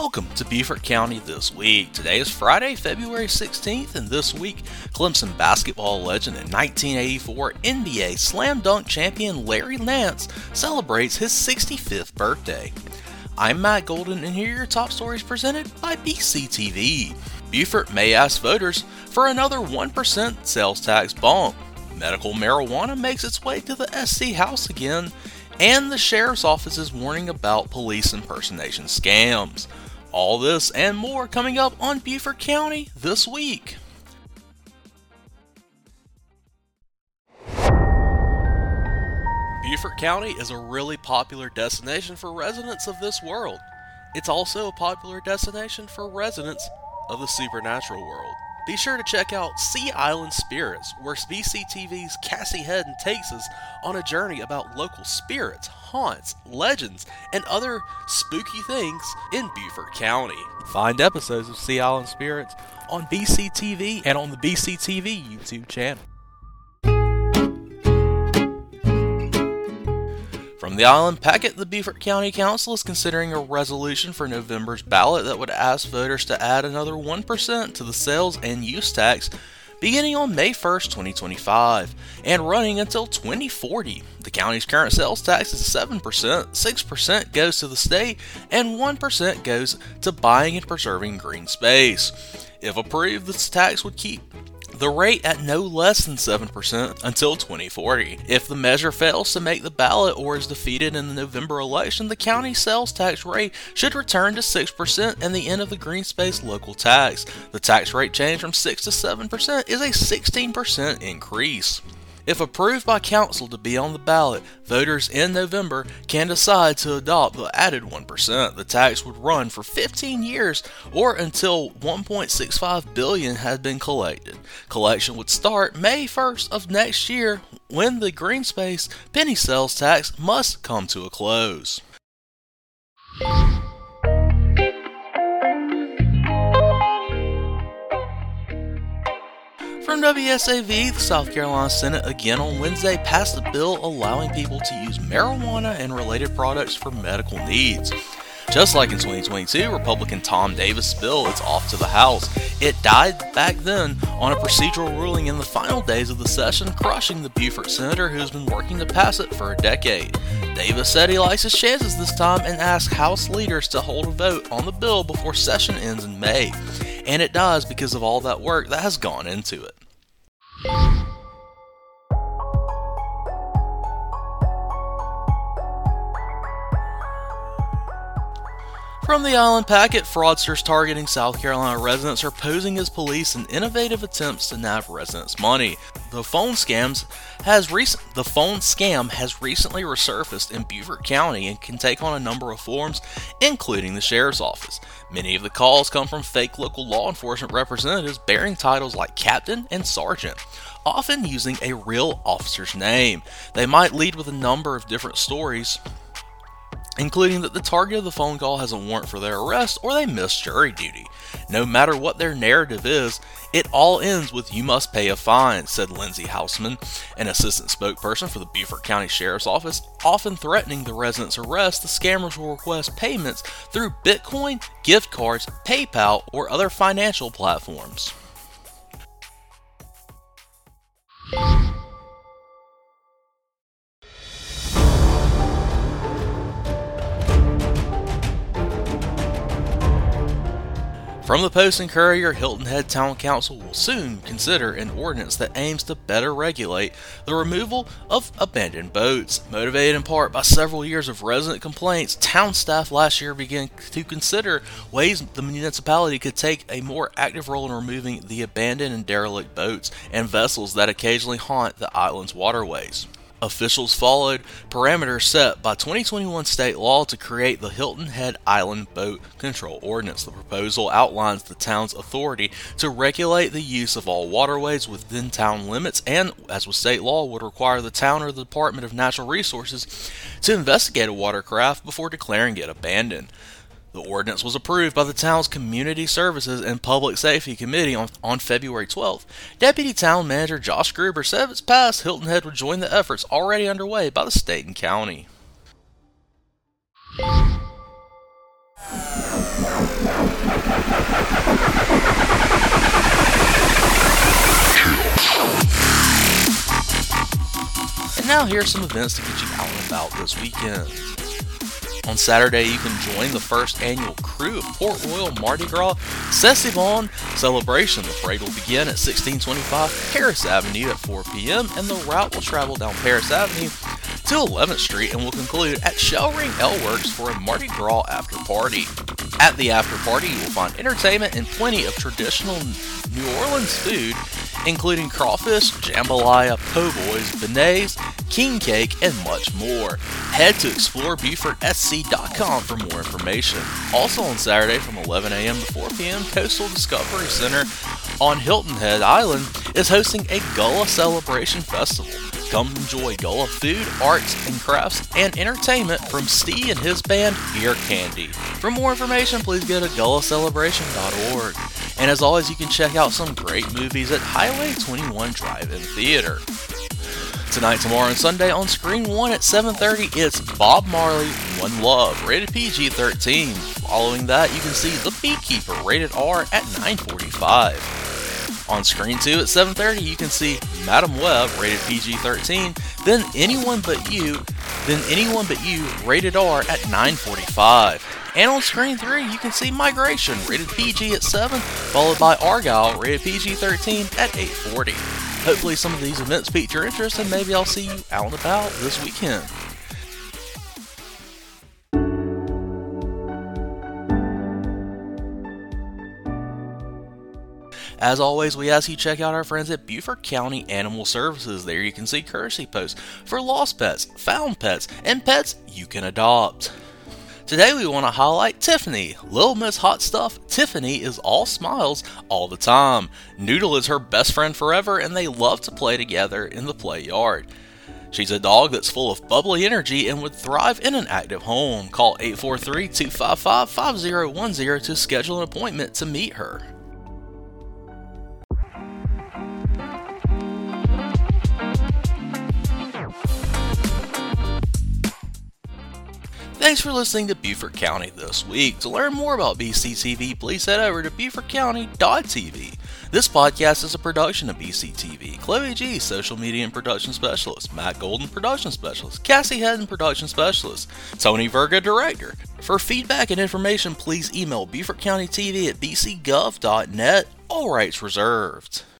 Welcome to Beaufort County This Week. Today is Friday, February 16th, and this week, Clemson basketball legend and 1984 NBA slam dunk champion Larry Nance celebrates his 65th birthday. I'm Matt Golden, and here are your top stories presented by BCTV. Beaufort may ask voters for another 1% sales tax bump. Medical marijuana makes its way to the SC House again, and the sheriff's office is warning about police impersonation scams. All this and more coming up on Beaufort County this week. Beaufort County is a really popular destination for residents of this world. It's also a popular destination for residents of the supernatural world. Be sure to check out Sea Island Spirits, where BCTV's Cassie Hedden takes us on a journey about local spirits, haunts, legends, and other spooky things in Beaufort County. Find episodes of Sea Island Spirits on BCTV and on the BCTV YouTube channel. The Island Packet, the Beaufort County Council is considering a resolution for November's ballot that would ask voters to add another 1% to the sales and use tax beginning on May 1st, 2025, and running until 2040. The county's current sales tax is 7%, 6% goes to the state, and 1% goes to buying and preserving green space. If approved, this tax would keep the rate at no less than 7% until 2040. If the measure fails to make the ballot or is defeated in the November election, the county sales tax rate should return to 6% and the end of the green space local tax. The tax rate change from 6 to 7% is a 16% increase. If approved by council to be on the ballot, voters in November can decide to adopt the added 1%. The tax would run for 15 years or until 1.65 billion had been collected. Collection would start May 1st of next year when the green space penny sales tax must come to a close. From WSAV, the South Carolina Senate again on Wednesday passed a bill allowing people to use marijuana and related products for medical needs. Just like in 2022, Republican Tom Davis' bill is off to the House. It died back then on a procedural ruling in the final days of the session, crushing the Beaufort senator who's been working to pass it for a decade. Davis said he likes his chances this time and asked House leaders to hold a vote on the bill before session ends in May. And it does because of all that work that has gone into it. From the Island Packet, fraudsters targeting South Carolina residents are posing as police in innovative attempts to nab residents' money. The phone scams has recent the phone scam has recently resurfaced in Beaufort County and can take on a number of forms, including the sheriff's office. Many of the calls come from fake local law enforcement representatives bearing titles like captain and sergeant often using a real officer's name. They might lead with a number of different stories, including that the target of the phone call has a warrant for their arrest or they missed jury duty. No matter what their narrative is, it all ends with you must pay a fine, said Lindsay Hausman, an assistant spokesperson for the Beaufort County Sheriff's Office, often threatening the resident's arrest. The scammers will request payments through Bitcoin, gift cards, PayPal, or other financial platforms. From the Post and Courier, Hilton Head Town Council will soon consider an ordinance that aims to better regulate the removal of abandoned boats. Motivated in part by several years of resident complaints, town staff last year began to consider ways the municipality could take a more active role in removing the abandoned and derelict boats and vessels that occasionally haunt the island's waterways. Officials followed parameters set by 2021 state law to create the Hilton Head Island Boat Control Ordinance. The proposal outlines the town's authority to regulate the use of all waterways within town limits and, as with state law, would require the town or the Department of Natural Resources to investigate a watercraft before declaring it abandoned. The ordinance was approved by the town's Community Services and Public Safety Committee on, on February 12th. Deputy Town Manager Josh Gruber said if it's passed, Hilton Head would join the efforts already underway by the state and county. And now here are some events to get you out and about this weekend. On Saturday, you can join the first annual Krewe of Port Royal Mardi Gras Sessivon celebration. The parade will begin at 1625 Paris Avenue at 4 p.m. and the route will travel down Paris Avenue to 11th Street and will conclude at Shell-Ring Ale Works for a Mardi Gras after party. At the after party, you will find entertainment and plenty of traditional New Orleans food, including crawfish, jambalaya, po' boys, beignets, king cake, and much more. Head to explorebeaufortSC.com for more information. Also on Saturday from 11 a.m. to 4 p.m., Coastal Discovery Center on Hilton Head Island is hosting a Gullah Celebration Festival. Come enjoy Gullah food, arts and crafts, and entertainment from Steve and his band Ear Candy. For more information, please go to gullahcelebration.org. And as always, you can check out some great movies at Highway 21 Drive-In Theater. Tonight, tomorrow, and Sunday on Screen 1 at 7.30, it's Bob Marley, One Love, rated PG-13. Following that, you can see The Beekeeper, rated R, at 9.45. On Screen 2 at 7.30, you can see Madame Web, rated PG-13, then Anyone But You, then Anyone But You, rated R, at 9.45. And on Screen 3, you can see Migration, rated PG at 7, followed by Argylle, rated PG-13, at 8.40. Hopefully some of these events piqued your interest and maybe I'll see you out and about this weekend. As always, we ask you check out our friends at Beaufort County Animal Services. There you can see courtesy posts for lost pets, found pets, and pets you can adopt. Today we want to highlight Tiffany. Little Miss Hot Stuff, Tiffany is all smiles all the time. Noodle is her best friend forever and they love to play together in the play yard. She's a dog that's full of bubbly energy and would thrive in an active home. Call 843 255 5010 to schedule an appointment to meet her. Thanks for listening to Beaufort County this week. To learn more about BCTV, please head over to BeaufortCounty.tv. This podcast is a production of BCTV. Chloe G, Social Media and Production Specialist. Matt Golden, Production Specialist. Cassie Hedden, Production Specialist. Tony Verga, Director. For feedback and information, please email BeaufortCountyTV at bcgov.net. All rights reserved.